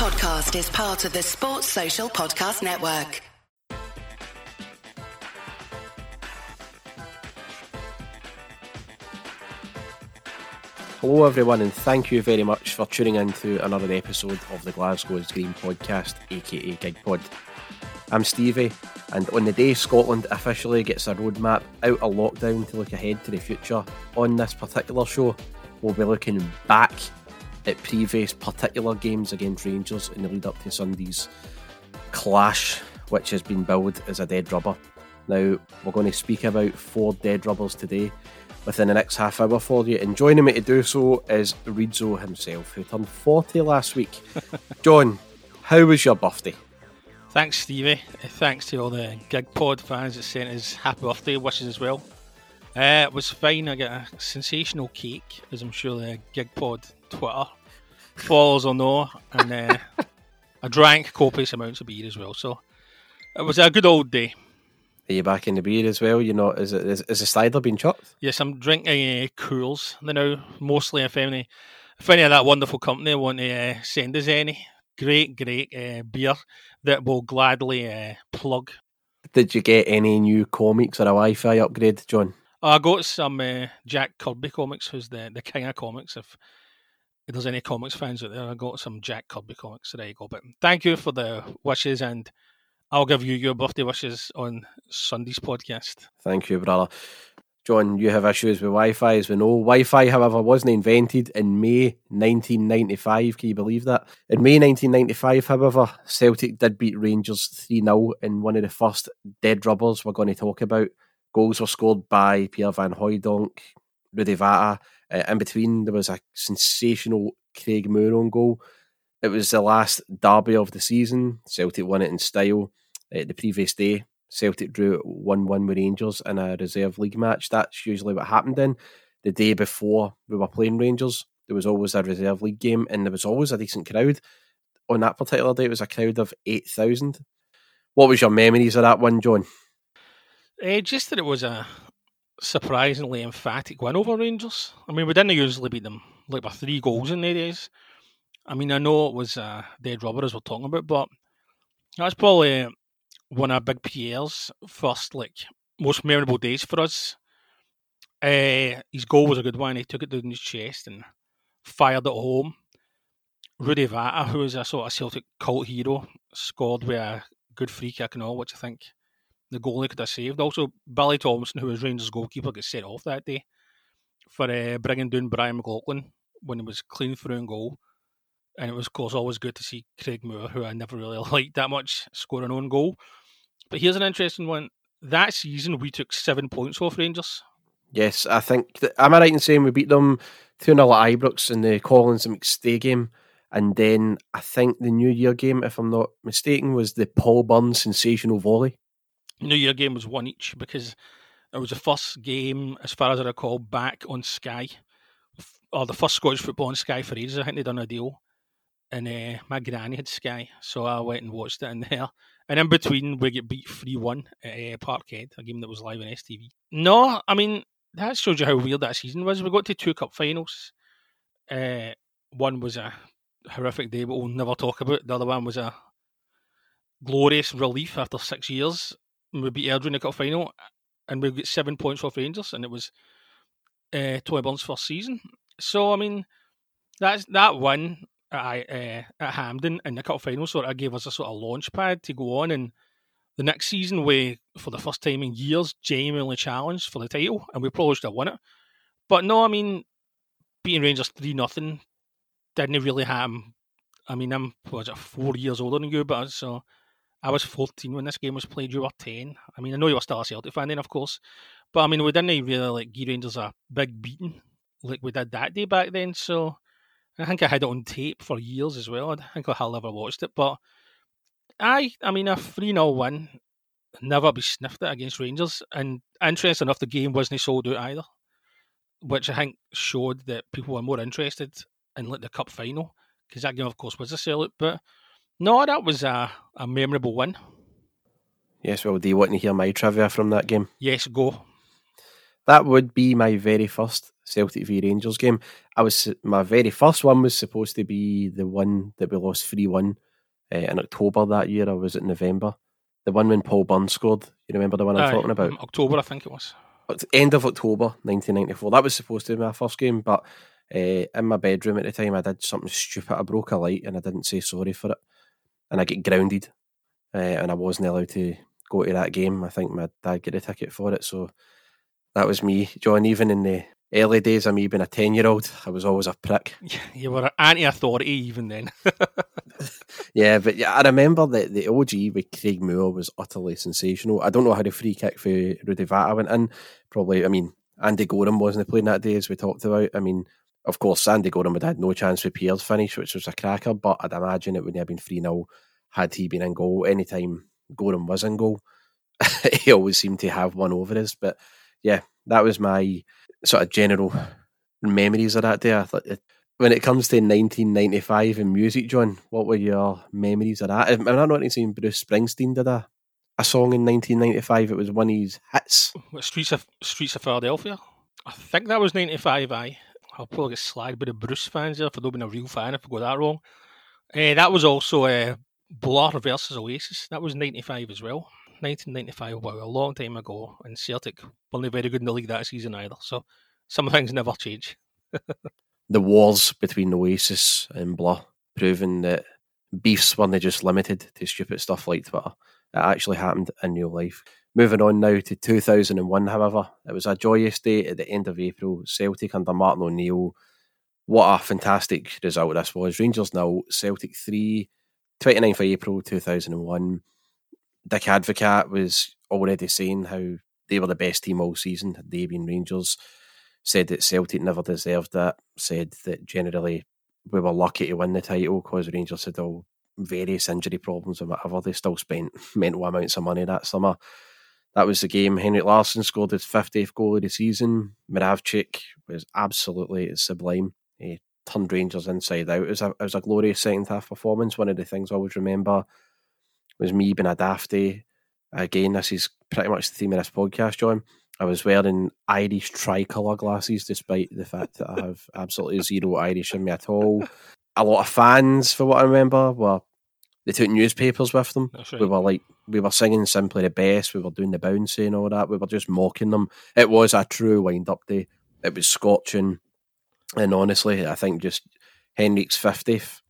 podcast is part of the Sports Social Podcast Network. Hello, everyone, and thank you very much for tuning in to another episode of the Glasgow's Green podcast, aka Gig Pod. I'm Stevie, and on the day Scotland officially gets a roadmap out of lockdown to look ahead to the future, on this particular show, we'll be looking back at previous particular games against Rangers in the lead up to Sunday's clash, which has been billed as a dead rubber. Now, we're going to speak about four dead rubbers today within the next half hour for you. And joining me to do so is Reidzo himself, who turned 40 last week. John, how was your birthday? Thanks, Stevie. Thanks to all the Gig Pod fans that sent us happy birthday wishes as well. Uh, it was fine. I got a sensational cake, as I'm sure the Gig Pod Twitter followers or no, and uh, I drank copious amounts of beer as well. So it was a good old day. Are you back in the beer as well? You know, is it is, is the cider being chopped? Yes, I'm drinking uh, Cools now, mostly if any, if any of that wonderful company want to uh, send us any great, great uh, beer that we'll gladly uh, plug. Did you get any new comics or a Wi-Fi upgrade, John? I got some uh, Jack Kirby comics, who's the, the king of comics. If, if there's any comics fans out there, I got some Jack Kirby comics. So there you go. But thank you for the wishes, and I'll give you your birthday wishes on Sunday's podcast. Thank you, brother. John, you have issues with Wi-Fi, as we know. Wi-Fi, however, wasn't invented in May 1995. Can you believe that? In May 1995, however, Celtic did beat Rangers 3-0 in one of the first dead rubbers we're going to talk about. Goals were scored by Pierre Van Hooydonk, Rudi Vata. Uh, in between, there was a sensational Craig Moore on goal. It was the last derby of the season. Celtic won it in style. Uh, the previous day, Celtic drew 1 1 with Rangers in a reserve league match. That's usually what happened then. The day before we were playing Rangers, there was always a reserve league game and there was always a decent crowd. On that particular day, it was a crowd of 8,000. What was your memories of that one, John? Uh, just that it was a surprisingly emphatic win over Rangers. I mean, we didn't usually beat them like by three goals in the days. I mean, I know it was a dead rubber as we're talking about, but that's probably one of Big Pierre's first, like, most memorable days for us. Uh, his goal was a good one. He took it down his chest and fired it home. Rudi Vata, who is a sort of Celtic cult hero, scored with a good free kick and all, which I think the goalie could have saved. Also, Billy Thomson, who was Rangers goalkeeper, got set off that day for uh, bringing down Brian McLaughlin when he was clean through and goal. And it was, of course, always good to see Craig Moore, who I never really liked that much, score an own goal. But here's an interesting one. That season, we took seven points off Rangers. Yes, I think. That, am I right in saying we beat them 2 0 at Ibrox in the Collins and McStay game? And then I think the New Year game, if I'm not mistaken, was the Paul Burns sensational volley. New Year game was one each because it was the first game, as far as I recall, back on Sky, or the first Scottish football on Sky for ages. I think they'd done a deal, and uh, my granny had Sky, so I went and watched it in there. And in between, we get beat 3 1 at uh, Parkhead, a game that was live on STV. No, I mean, that shows you how weird that season was. We got to two cup finals. Uh, one was a horrific day, but we'll never talk about. The other one was a glorious relief after six years. We beat Airdrie in the cup final, and we got seven points off Rangers, and it was uh, Tommy Burns' first season. So, I mean, that's that one at, uh, at Hampden in the cup final sort of gave us a sort of launch pad to go on, and the next season we, for the first time in years, genuinely challenged for the title, and we probably should have won it. But no, I mean, beating Rangers three nothing didn't really happen. I mean, I'm it four years older than you, but so I was 14 when this game was played. You were 10. I mean, I know you were still a Celtic fan then, of course, but I mean, we didn't really like give Rangers a big beating like we did that day back then. So I think I had it on tape for years as well. I think I'll never watched it, but I, I mean, a 3 0 win never be sniffed at against Rangers. And interesting enough, the game wasn't sold out either, which I think showed that people were more interested in like the cup final because that game, of course, was a sellout. But no, that was a, a memorable win. Yes, well, do you want to hear my trivia from that game? Yes, go. That would be my very first Celtic v Rangers game. I was my very first one was supposed to be the one that we lost three one uh, in October that year. I was it November? The one when Paul Burns scored. You remember the one I'm talking about? October, I think it was. End of October 1994. That was supposed to be my first game, but uh, in my bedroom at the time, I did something stupid. I broke a light and I didn't say sorry for it, and I get grounded, uh, and I wasn't allowed to go to that game. I think my dad got a ticket for it, so that was me, John. Even in the early days of me being a 10 year old, I was always a prick. You were anti authority even then. yeah, but yeah, I remember that the OG with Craig Moore was utterly sensational. I don't know how the free kick for Rudi Vata went in. Probably, I mean, Andy Goram wasn't playing that day as we talked about. I mean, of course, Sandy Goram would have had no chance for Pierre's finish, which was a cracker, but I'd imagine it wouldn't have been 3 0 had he been in goal. Anytime Goram was in goal, he always seemed to have one over us. But yeah, that was my sort of general memories of that day. Eh, when it comes to 1995 and music, John, what were your memories of that? Am I not Bruce Springsteen did a, a song in 1995? It was one of his hits. Streets of Streets of Philadelphia. I think that was 95. I I'll probably get slagged by the Bruce fans there for not being a real fan if I got that wrong. Uh, that was also uh, Blur versus Oasis. That was 95 as well. 1995, wow, a long time ago, and Celtic weren't very good in the league that season either. So some things never change. the wars between Oasis and Blur proving that beefs weren't just limited to stupid stuff like Twitter. It actually happened in real life. Moving on now to 2001, however, it was a joyous day at the end of April. Celtic under Martin O'Neill. What a fantastic result this was. Rangers now, Celtic 3, 29th of April 2001. Dick Advocaat was already saying how they were the best team all season, they being Rangers. Said that Celtic never deserved that. Said that generally we were lucky to win the title because Rangers had all various injury problems and whatever. They still spent mental amounts of money that summer. That was the game. Henrik Larsson scored his 50th goal of the season. Moravcik was absolutely sublime. He turned Rangers inside out. It was a, it was a glorious second half performance. One of the things I always remember was me being a dafty. Again, this is pretty much the theme of this podcast, John. I was wearing Irish tricolour glasses, despite the fact that I have absolutely zero Irish in me at all. A lot of fans, for what I remember, were they took newspapers with them. Right. We were like, we were singing simply the best. We were doing the bouncy and all that. We were just mocking them. It was a true wind up day. It was scorching, and honestly, I think just Henrik's fiftieth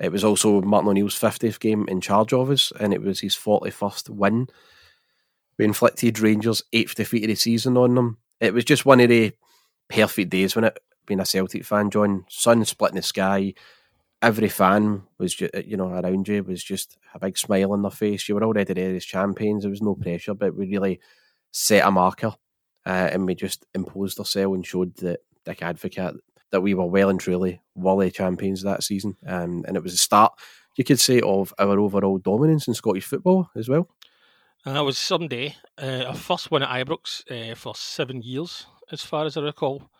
it was also Martin O'Neill's 50th game in charge of us, and it was his 41st win. We inflicted Rangers' eighth defeat of the season on them. It was just one of the perfect days when it, being a Celtic fan, John. Sun splitting the sky. Every fan was, just, you know, around you was just a big smile on their face. You were already there as champions. There was no pressure, but we really set a marker uh, and we just imposed ourselves and showed that Dick Advocaat that we were well and truly Wally champions that season. Um, and it was the start, you could say, of our overall dominance in Scottish football as well. And that was Sunday, uh, our first win at Ibrox uh, for seven years, as far as I recall.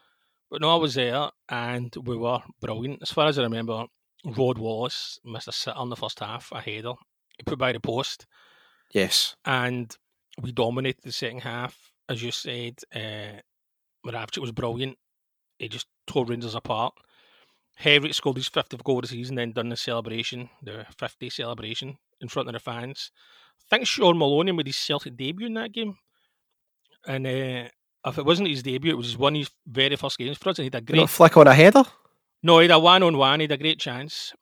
But no, I was there and we were brilliant. As far as I remember, Rod Wallace missed a sitter in the first half, a header. He put by the post. Yes. And we dominated the second half. As you said, uh, Moravcik was brilliant. He just tore Rangers apart. Henrik scored his 50th goal of the season, then done the celebration, the 50 celebration in front of the fans. I think Shaun Maloney made his Celtic debut in that game. And uh, if it wasn't his debut, it was one of his very first games for us. And he had a great. flick on a header? No, he had a one on one. He had a great chance.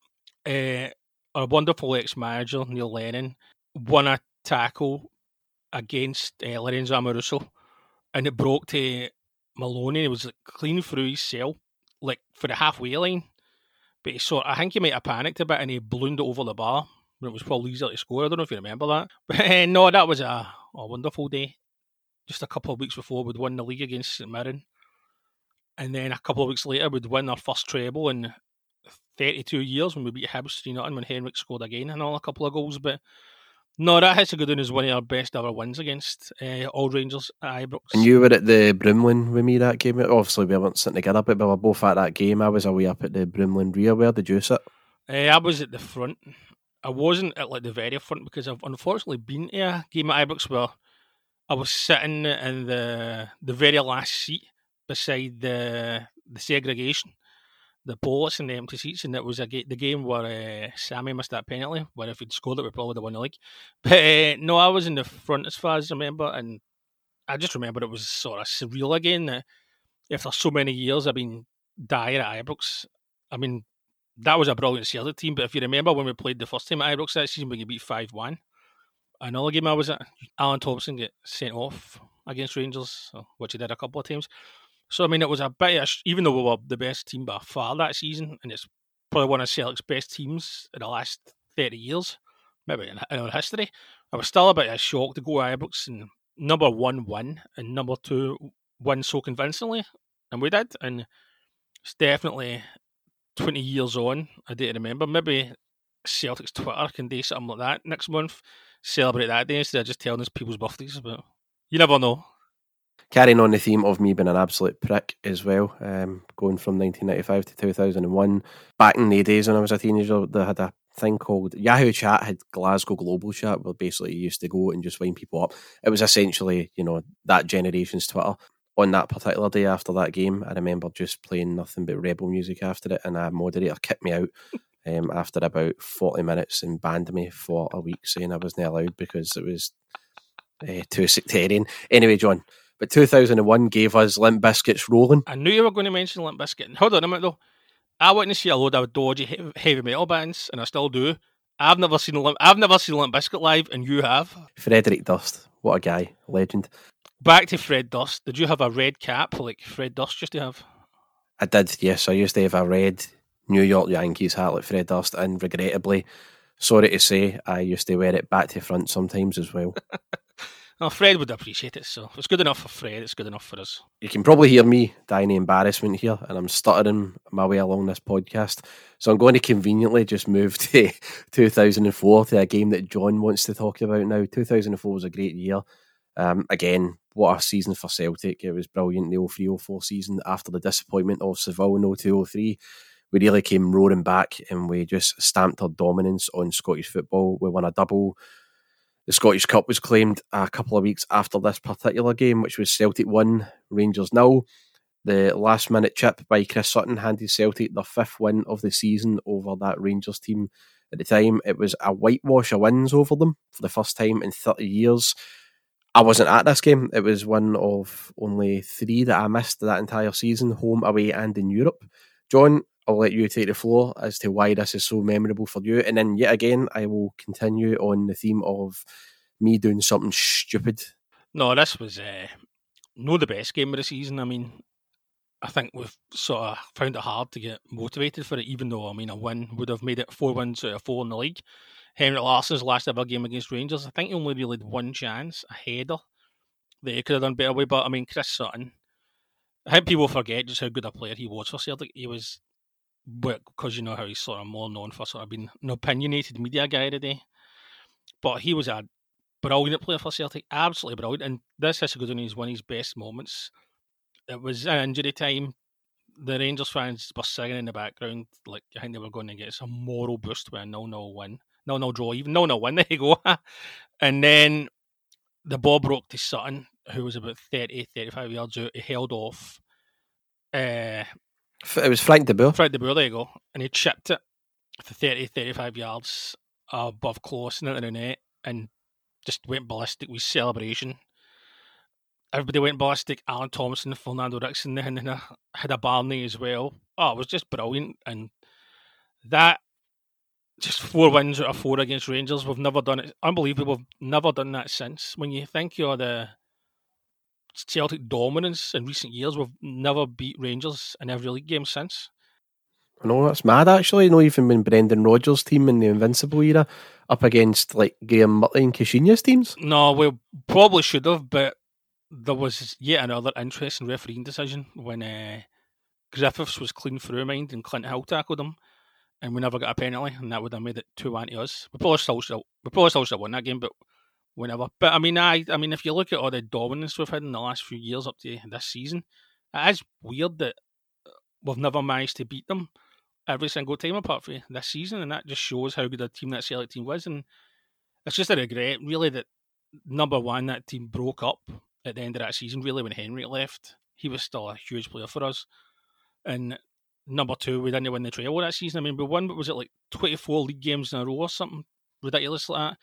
Uh, our wonderful ex manager, Neil Lennon, won a tackle against uh, Lorenzo Amoruso and it broke to Maloney. It was like, clean through his cell, like for the halfway line. But he sort I think he might have panicked a bit and he ballooned it over the bar it was probably easier to score. I don't know if you remember that. But uh, no, that was a, a wonderful day. Just a couple of weeks before we'd won the league against St Mirren. And then a couple of weeks later, we'd win our first treble in 32 years when we beat Hibs 3 0 when Henrik scored again and all a couple of goals. But no, that has to go down as one of our best ever wins against uh, all Rangers at Ibrox. And you were at the Broomloan with me that game. Obviously, we weren't sitting together, but we were both at that game. I was away up at the Broomloan rear. Where did you sit? Uh, I was at the front. I wasn't at like the very front because I've unfortunately been to a game at Ibrox where I was sitting in the the very last seat beside the the segregation, the bullets and the empty seats, and it was a ga- the game where uh, Sammy missed that penalty. Where if he'd scored it, we probably won the league. But uh, no, I was in the front as far as I remember, and I just remember it was sort of surreal again. That after so many years, I've been dire at Ibrox. I mean, that was a brilliant Celtic team. But if you remember when we played the first time at Ibrox that season, we beat five one. Another game I was at, Alan Thompson get sent off against Rangers, which he did a couple of times. So I mean, it was a bit, even though we were the best team by far that season, and it's probably one of Celtic's best teams in the last thirty years, maybe in, in our history. I was still a bit of shock to go Ibrox and number one win and number two win so convincingly, and we did. And it's definitely twenty years on. I didn't remember. Maybe Celtic's Twitter can do something like that next month celebrate that day instead of just telling us people's birthdays. But you never know. Carrying on the theme of me being an absolute prick as well, um, going from 1995 to 2001. Back in the days when I was a teenager, they had a thing called Yahoo Chat had Glasgow Global Chat, where basically you used to go and just wind people up. It was essentially, you know, that generation's Twitter. On that particular day after that game, I remember just playing nothing but rebel music after it, and a moderator kicked me out um, after about 40 minutes and banned me for a week saying I wasn't allowed because it was uh, too sectarian. Anyway, John, but 2001 gave us Limp Bizkit's Rolling. I knew you were going to mention Limp Bizkit. Hold on a minute though. I went to see a load of dodgy heavy metal bands, and I still do. I've never seen Limp, I've never seen Limp Bizkit live, and you have. Frederick Durst, what a guy, legend. Back to Fred Durst. Did you have a red cap like Fred Durst used to have? I did, yes. I used to have a red New York Yankees hat like Fred Durst, and regrettably, sorry to say, I used to wear it back to front sometimes as well. well, Fred would appreciate it, so it's good enough for Fred, it's good enough for us. You can probably hear me dying embarrassment here, and I'm stuttering my way along this podcast. So I'm going to conveniently just move to 2004 to a game that John wants to talk about now. 2004 was a great year. Um, again, what a season for Celtic. It was brilliant, the 03 04 season after the disappointment of Seville in 02 03 we really came roaring back and we just stamped our dominance on Scottish football. We won a double. The Scottish Cup was claimed a couple of weeks after this particular game, which was Celtic 1, Rangers nil. The last minute chip by Chris Sutton handed Celtic their fifth win of the season over that Rangers team. At the time, it was a whitewash of wins over them for the first time in 30 years. I wasn't at this game. It was one of only three that I missed that entire season, home, away, and in Europe. John, I'll let you take the floor as to why this is so memorable for you. And then, yet again, I will continue on the theme of me doing something stupid. No, this was uh, no the best game of the season. I mean, I think we've sort of found it hard to get motivated for it, even though, I mean, a win would have made it four wins out of four in the league. Henrik Larsson's last ever game against Rangers, I think he only really had one chance, a header that he could have done better with. But I mean, Chris Sutton, I think people forget just how good a player he was for Celtic. He was because you know how he's sort of more known for sort of being an opinionated media guy today. But he was a brilliant player for Celtic, absolutely brilliant. And this has to go down as one of his best moments. It was an injury time. The Rangers fans were singing in the background, like I think they were going to get some moral boost with a no-no win, no-no draw, even no-no win. There you go. and then the ball broke to Sutton, who was about 30, 35 yards out. He held off. Uh, it was Frank de Boer. Frank de Boer, there you go. And he chipped it for 30, 35 yards above close and into the net and just went ballistic with celebration. Everybody went ballistic. Alan Thompson, Fernando they had a Barney as well. Oh, it was just brilliant. And that, just four wins out of four against Rangers. We've never done it. Unbelievable. We've never done that since. When you think you're the Celtic dominance in recent years. We've never beat Rangers in every league game since. I know that's mad actually. Not even when Brendan Rodgers' team in the Invincible era up against like Graeme Murty and Caixinha's teams. No, we probably should have, but there was yet another interesting refereeing decision when uh, Griffiths was clean through mind and Clint Hill tackled him, and we never got a penalty, and that would have made it two anti us. We probably still should we probably still should have won that game, but whenever. But I mean, I I mean, if you look at all the dominance we've had in the last few years up to this season, it is weird that uh, we've never managed to beat them every single time apart from this season, and that just shows how good a team that Celtic team was. And it's just a regret, really, that number one that team broke up at the end of that season. Really, when Henry left, he was still a huge player for us. And number two, we didn't win the treble that season. I mean, we won, but was it like 24 league games in a row or something ridiculous like that?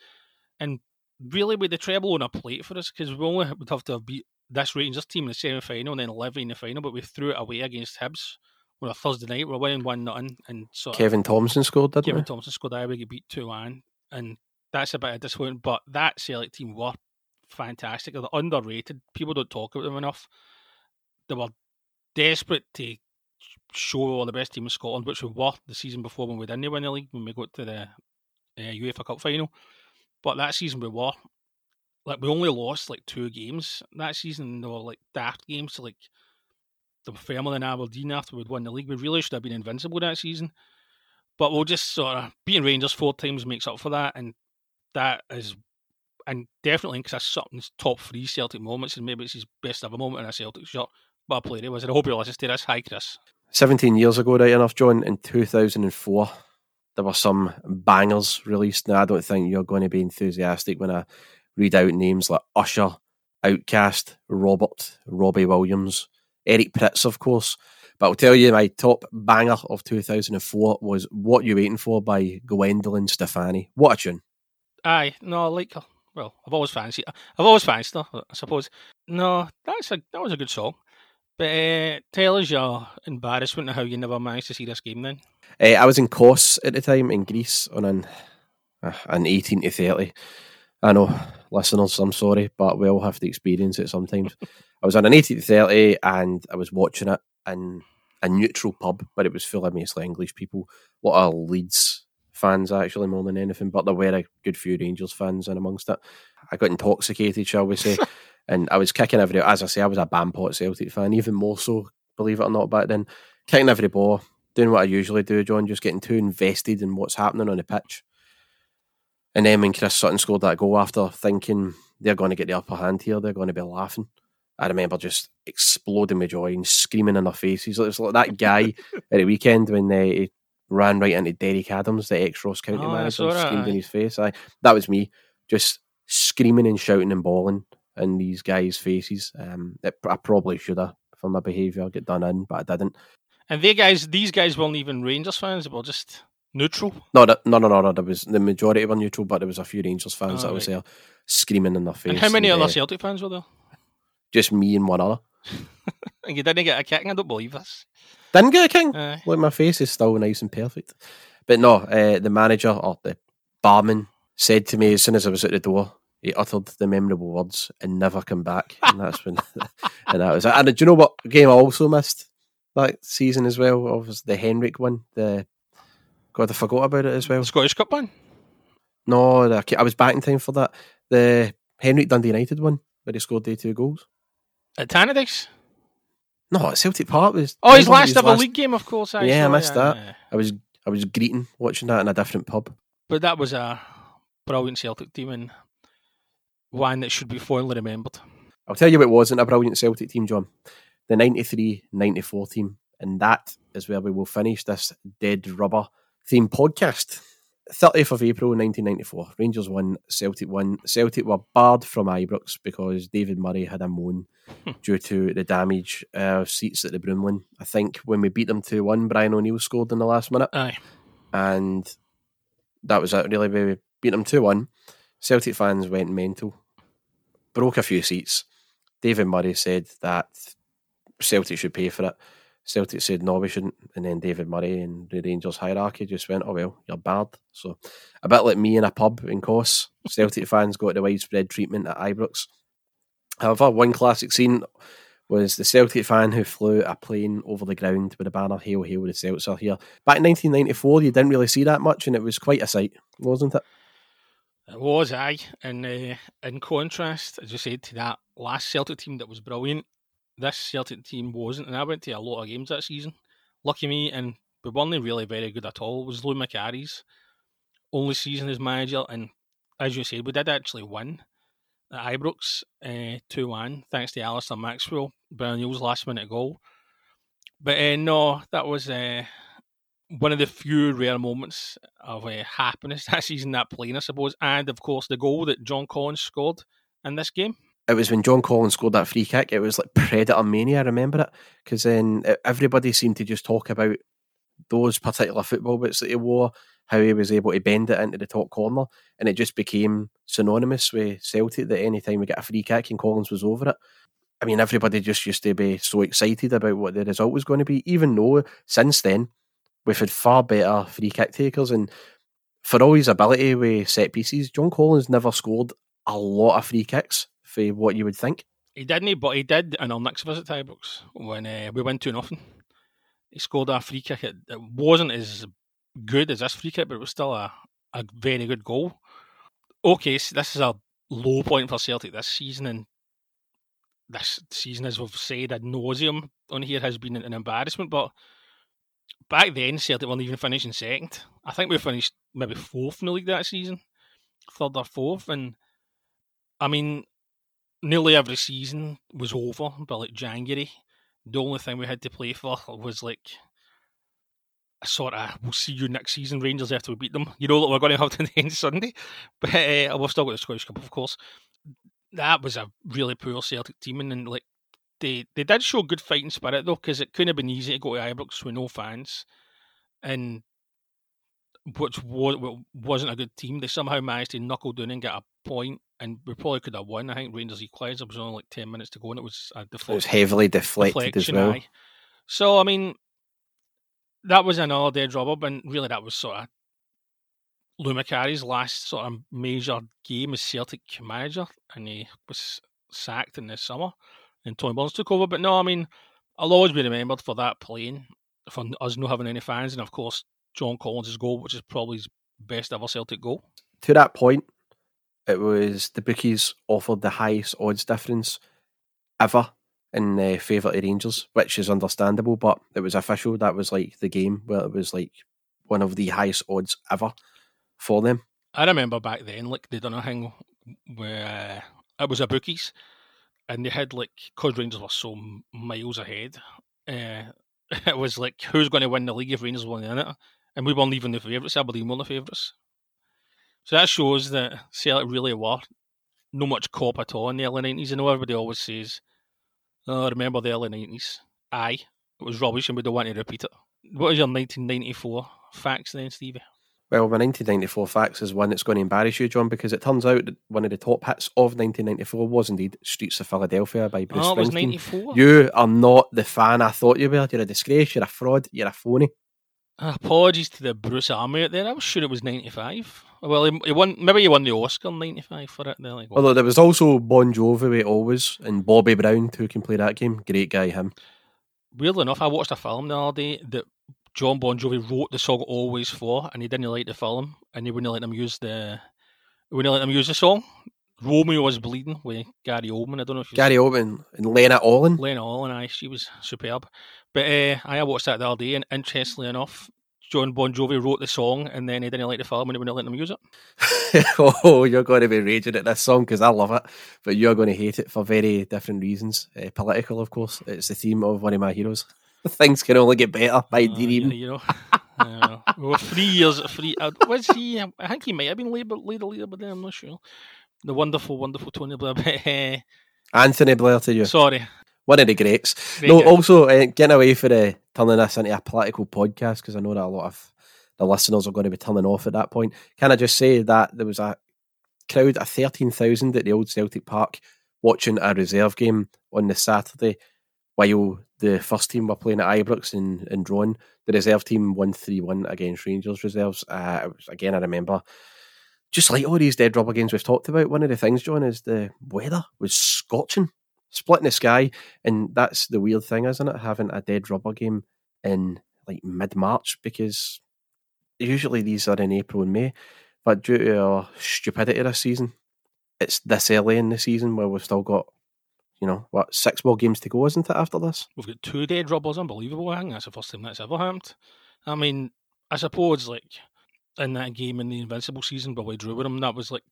And really, with the treble on a plate for us, because we only would have to have beat this Rangers team in the semi final and then Livy in the final, but we threw it away against Hibs on a Thursday night. We're winning 1 nothing. And so Kevin Thompson scored, didn't Kevin he? Thompson scored there, we get beat 2 1. And that's a bit of disappointment. But that Celtic team were fantastic. They're underrated. People don't talk about them enough. They were desperate to show all the best team in Scotland, which we were the season before when we didn't win the league, when we got to the uh, UEFA Cup final. But that season we were like we only lost like two games that season. They were like daft games to like the Fairmont and Aberdeen after we'd won the league. We really should have been invincible that season. But we'll just sort of being Rangers four times makes up for that, and that is and definitely because that's something's top three Celtic moments, and maybe it's his best ever moment in a Celtic shirt. But I played it was, and I hope he listens to this. Hi, Chris. 17 years ago, right enough, John, in 2004, there were some bangers released. Now, I don't think you're going to be enthusiastic when I read out names like Usher, OutKast, Robert, Robbie Williams, Eric Prydz, of course. But I'll tell you, my top banger of 2004 was What You Waiting For by Gwendoline Stefani. What a tune. Aye, no, I like her. Well, I've always fancied. I've always fancied her. I suppose. No, that's a that was a good song. But uh, tell us your embarrassment of how you never managed to see this game. Then uh, I was in Kos at the time in Greece on an uh, an eighteen to thirty. I know, listeners, I'm sorry, but we all have to experience it sometimes. I was on an eighteen to thirty, and I was watching it in a neutral pub, but it was full of mostly English people. A lot of Leeds fans actually more than anything, but there were a good few Rangers fans in amongst it. I got intoxicated, shall we say, and I was kicking every. As I say, I was a Bampot Celtic fan, even more so, believe it or not, back then. Kicking every ball, doing what I usually do, John, just getting too invested in what's happening on the pitch. And then when Chris Sutton scored that goal after thinking they're going to get the upper hand here, they're going to be laughing. I remember just exploding with joy and screaming in their faces. It was like that guy at the weekend when uh, he ran right into Derek Adams, the ex Ross County Oh, manager, screamed in his face. I, that was me, just screaming and shouting and bawling in these guys' faces. Um, it, I probably should have for my behaviour get done in, but I didn't. and they guys, these guys weren't even Rangers fans. They were just neutral. No, no, no, no, no. There was the majority were neutral, but there was a few Rangers fans Oh, that was there screaming in their face. and how many and, other uh, Celtic fans were there? Just me and one other. And you didn't get a kick. I don't believe this. Didn't get a king. Aye. Look, my face is still nice and perfect. But no, uh, the manager or the barman said to me as soon as I was at the door, he uttered the memorable words and never come back. And that's when, and that was it. And uh, do you know what game I also missed that season as well? Was the Henrik one. The God, I forgot about it as well. The Scottish Cup one. No, I was back in time for that. The Henrik Dundee United one where he scored the two goals. At Tannadice. No, at Celtic Park was. Oh, his last ever league game, of course. I Yeah, I missed that. yeah. I was I was greeting watching that in a different pub. But that was a brilliant Celtic team and one that should be fondly remembered. I'll tell you it wasn't a brilliant Celtic team, John. The 93 94 team. And that is where we will finish this Dead Rubber theme podcast. 30th of April 1994. Rangers won, Celtic won. Celtic were barred from Ibrox because David Murray had a moan due to the damage uh, seats at the Broomloan. I think when we beat them 2 1, Brian O'Neill scored in the last minute. Aye. And that was it, really. We beat them 2 1. Celtic fans went mental, broke a few seats. David Murray said that Celtic should pay for it. Celtic said no, we shouldn't. And then David Murray and the Rangers hierarchy just went, oh well, you're bad." So a bit like me in a pub in Kos, Celtic fans got the widespread treatment at Ibrox. However, one classic scene was the Celtic fan who flew a plane over the ground with a banner "Hail, hail, the Celts are here." Back in 1994, you didn't really see that much, and it was quite a sight, wasn't it? It was, aye. And uh, in contrast, as you said, to that last Celtic team that was brilliant, this Celtic team wasn't. And I went to a lot of games that season. Lucky me, and we weren't really very good at all. It was Lou Macari's only season as manager. And as you said, we did actually win at Ibrox uh, 2 1, thanks to Alistair Maxwell, Brian Neal's last minute goal. But uh, no, that was uh, one of the few rare moments of uh, happiness that season, that playing, I suppose. And of course, the goal that John Collins scored in this game. it was when John Collins scored that free kick. It was like Predator mania. I remember it because then everybody seemed to just talk about those particular football bits that he wore, how he was able to bend it into the top corner, and it just became synonymous with Celtic that any time we get a free kick and Collins was over it. I mean, everybody just used to be so excited about what the result was going to be, even though since then we've had far better free kick takers. And for all his ability with set pieces, John Collins never scored a lot of free kicks for what you would think. He didn't, but he did in our next visit to Ibrox when uh, we went 2 nothing. He scored a free kick. It, it wasn't as good as this free kick, but it was still a, a very good goal. Okay, so this is a low point for Celtic this season, and this season, as we've said ad nauseum on here, has been an embarrassment. But back then, Celtic weren't even finishing second. I think we finished maybe fourth in the league that season, third or fourth. And I mean, nearly every season was over by like January. The only thing we had to play for was like a sort of we'll see you next season Rangers after we beat them. You know that we're going to have to end Sunday, but uh, we've still got the Scottish Cup, of course that was a really poor Celtic team, and, and like they they did show good fighting spirit though, because it couldn't have been easy to go to Ibrox with no fans, and which was, wasn't a good team. They somehow managed to knuckle down and get a point, and we probably could have won. I think Rangers equalised. There was only like ten minutes to go, and it was a. It was heavily deflected as well. Eye. So I mean, that was another dead rubber, and really that was sort of Lou Macari's last sort of major game as Celtic manager, and he was sacked in the summer, and Tommy Burns took over. But no, I mean, I'll always be remembered for that playing, for us not having any fans, and of course John Collins' goal, which is probably his best ever Celtic goal. To that point, it was the bookies offered the highest odds difference ever in uh, favour of Rangers, which is understandable, but it was official. That was like the game where it was like one of the highest odds ever for them. I remember back then, like they done a thing where uh, it was a bookies, and they had like because Rangers were so miles ahead. Uh, it was like who's going to win the league if Rangers won in it, and we weren't even the favourites. Aberdeen were the favourites. So that shows that Celtic really were no much cop at all in the early nineties. I know everybody always says, "Oh, remember the early nineties." Aye, it was rubbish, and we don't want to repeat it. What is your nineteen ninety four facts then, Stevie? Well, my 1994 facts is one that's going to embarrass you, John, because it turns out that one of the top hits of 1994 was indeed Streets of Philadelphia by Bruce oh, Springsteen. 94? You are not the fan I thought you were. You're a disgrace, you're a fraud, you're a phony. Ah, apologies to the Bruce Army out there. I was sure it was 95. Well, he, he won. Maybe he won the Oscar in 95 for it. Like, Although there was also Bon Jovi Always and Bobby Brown, who can play that game. Great guy, him. Weirdly enough, I watched a film the other day that John Bon Jovi wrote the song "Always" for, and he didn't like the film, and he wouldn't let them use the, wouldn't let them use the song. Romeo was bleeding with Gary Oldman. I don't know if Gary Oldman and Lena Olin. Lena Olin, I she was superb. But uh, I watched that the other day, and interestingly enough, John Bon Jovi wrote the song, and then he didn't like the film, and he wouldn't let them use it. oh, you're going to be raging at this song because I love it, but you're going to hate it for very different reasons. Uh, political, of course. It's the theme of one of my heroes. Things can only get better by uh, D:Ream. You know, well, three years, three. Uh, was he? I think he might have been later, later, later, but then I'm not sure. The wonderful, wonderful Tony Blair. Uh, Anthony Blair to you. Sorry. One of the greats. Great no, guy. also uh, getting away for the uh, turning this into a political podcast because I know that a lot of the listeners are going to be turning off at that point. Can I just say that there was a crowd of 13,000 at the old Celtic Park watching a reserve game on the Saturday while the first team were playing at Ibrox and, and drawn. The reserve team won 3 1 against Rangers reserves. Uh, again, I remember, just like all these dead rubber games we've talked about, one of the things, John, is the weather was scorching, splitting the sky. And that's the weird thing, isn't it? Having a dead rubber game in like mid March because usually these are in April and May. But due to our stupidity this season, it's this early in the season where we've still got you know, what, six more games to go, isn't it, after this? We've got two dead rubbers, unbelievable. I think that's the first time that's ever happened. I mean, I suppose, like, in that game in the Invincible season where we drew with them, that was, like,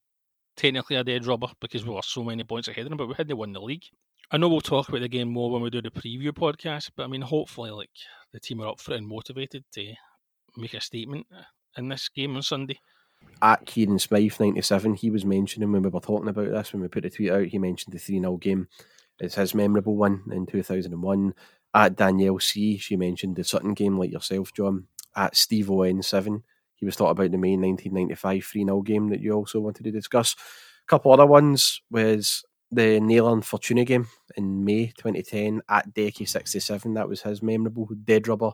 technically a dead rubber because we were so many points ahead of them, but we had to win the league. I know we'll talk about the game more when we do the preview podcast, but I mean, hopefully, like, the team are up for it and motivated to make a statement in this game on Sunday. At Kieran Smythe ninety seven. He was mentioning when we were talking about this when we put the tweet out. He mentioned the three 0 game. It's his memorable one in two thousand and one. At Danielle C, she mentioned the Sutton game, like yourself, John. At Steve ON seven, he was talking about the May nineteen ninety five three 0 game that you also wanted to discuss. A couple other ones was the Naylor Fortuna game in May 2010 at Decky 67. That was his memorable dead rubber.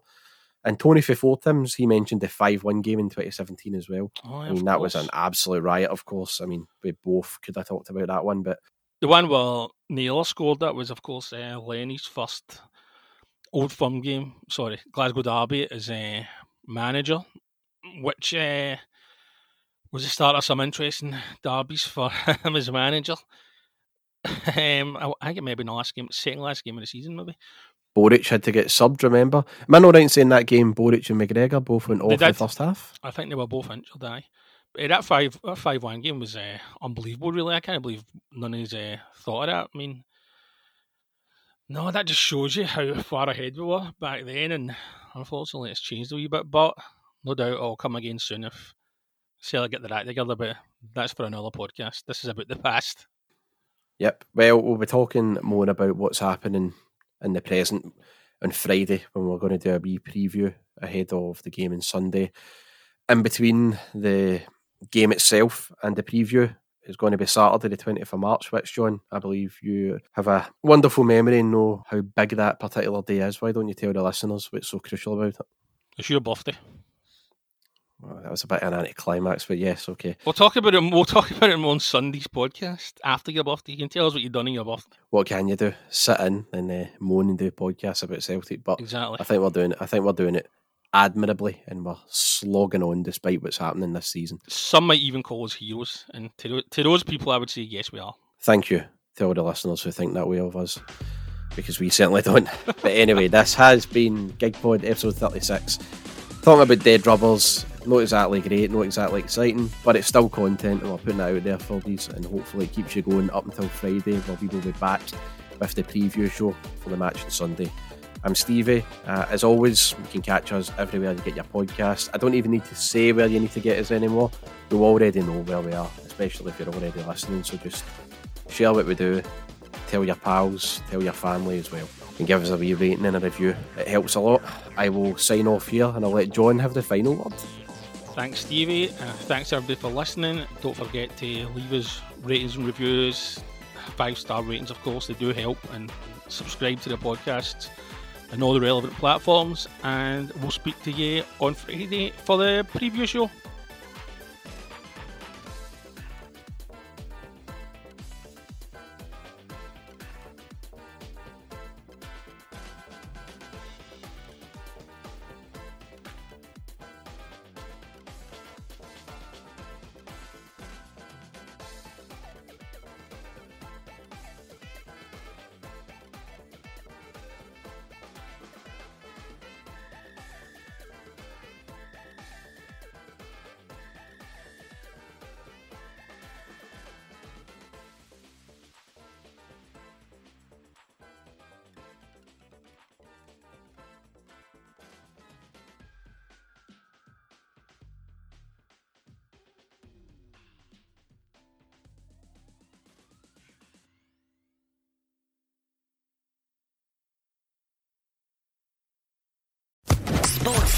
And Tony Fifortims, he mentioned the 5 1 game in 2017 as well. Oh, I mean, that was an absolute riot, of course. I mean, we both could have talked about that one, but. The one where Naylor scored, that was, of course, uh, Lenny's first Old Firm game. Sorry, Glasgow Derby as a manager, which uh, was the start of some interesting derbies for him as a manager. Um, I, I think it may have been the last game, second last game of the season, maybe. Boric had to get subbed, remember? Am I not right in saying that game, Boric and McGregor both went off the first half? I think they were both injured, aye. But that 5 that 5 1 game was uh, unbelievable, really. I can't believe none of us uh, thought of that. I mean, no, that just shows you how far ahead we were back then, and unfortunately it's changed a wee bit. But no doubt it'll come again soon if Celtic get the act together, but that's for another podcast. This is about the past. Yep. Well, we'll be talking more about what's happening in the present on Friday when we're going to do a wee preview ahead of the game on Sunday. In between the game itself and the preview is going to be Saturday, the 20th of March, which, John, I believe you have a wonderful memory and know how big that particular day is. Why don't you tell the listeners what's so crucial about it? It's your birthday. Well, that was a bit of an anticlimax, but yes, okay. We'll talk about it. We'll talk about it on Sunday's podcast after your birthday. You can tell us what you've done in your birthday. What can you do? Sit in and uh, moan and do podcasts about Celtic, but exactly. I think we're doing it. I think we're doing it admirably, and we're slogging on despite what's happening this season. Some might even call us heroes, and to, to those people, I would say yes, we are. Thank you to all the listeners who think that way of us, because we certainly don't. but anyway, this has been GigPod episode thirty six. Talking about dead rubbers, not exactly great, not exactly exciting, but it's still content and we're putting it out there for these and hopefully it keeps you going up until Friday where we will be back with the preview show for the match on Sunday. I'm Stevie. Uh, as always, you can catch us everywhere you get your podcast. I don't even need to say where you need to get us anymore. You already know where we are, especially if you're already listening. So just share what we do, tell your pals, tell your family as well and give us a wee rating and a review. It helps a lot. I will sign off here and I'll let John have the final word. Thanks, Stevie. Uh, thanks, everybody, for listening. Don't forget to leave us ratings and reviews, five star ratings, of course, they do help, and subscribe to the podcast and all the relevant platforms. And we'll speak to you on Friday for the preview show.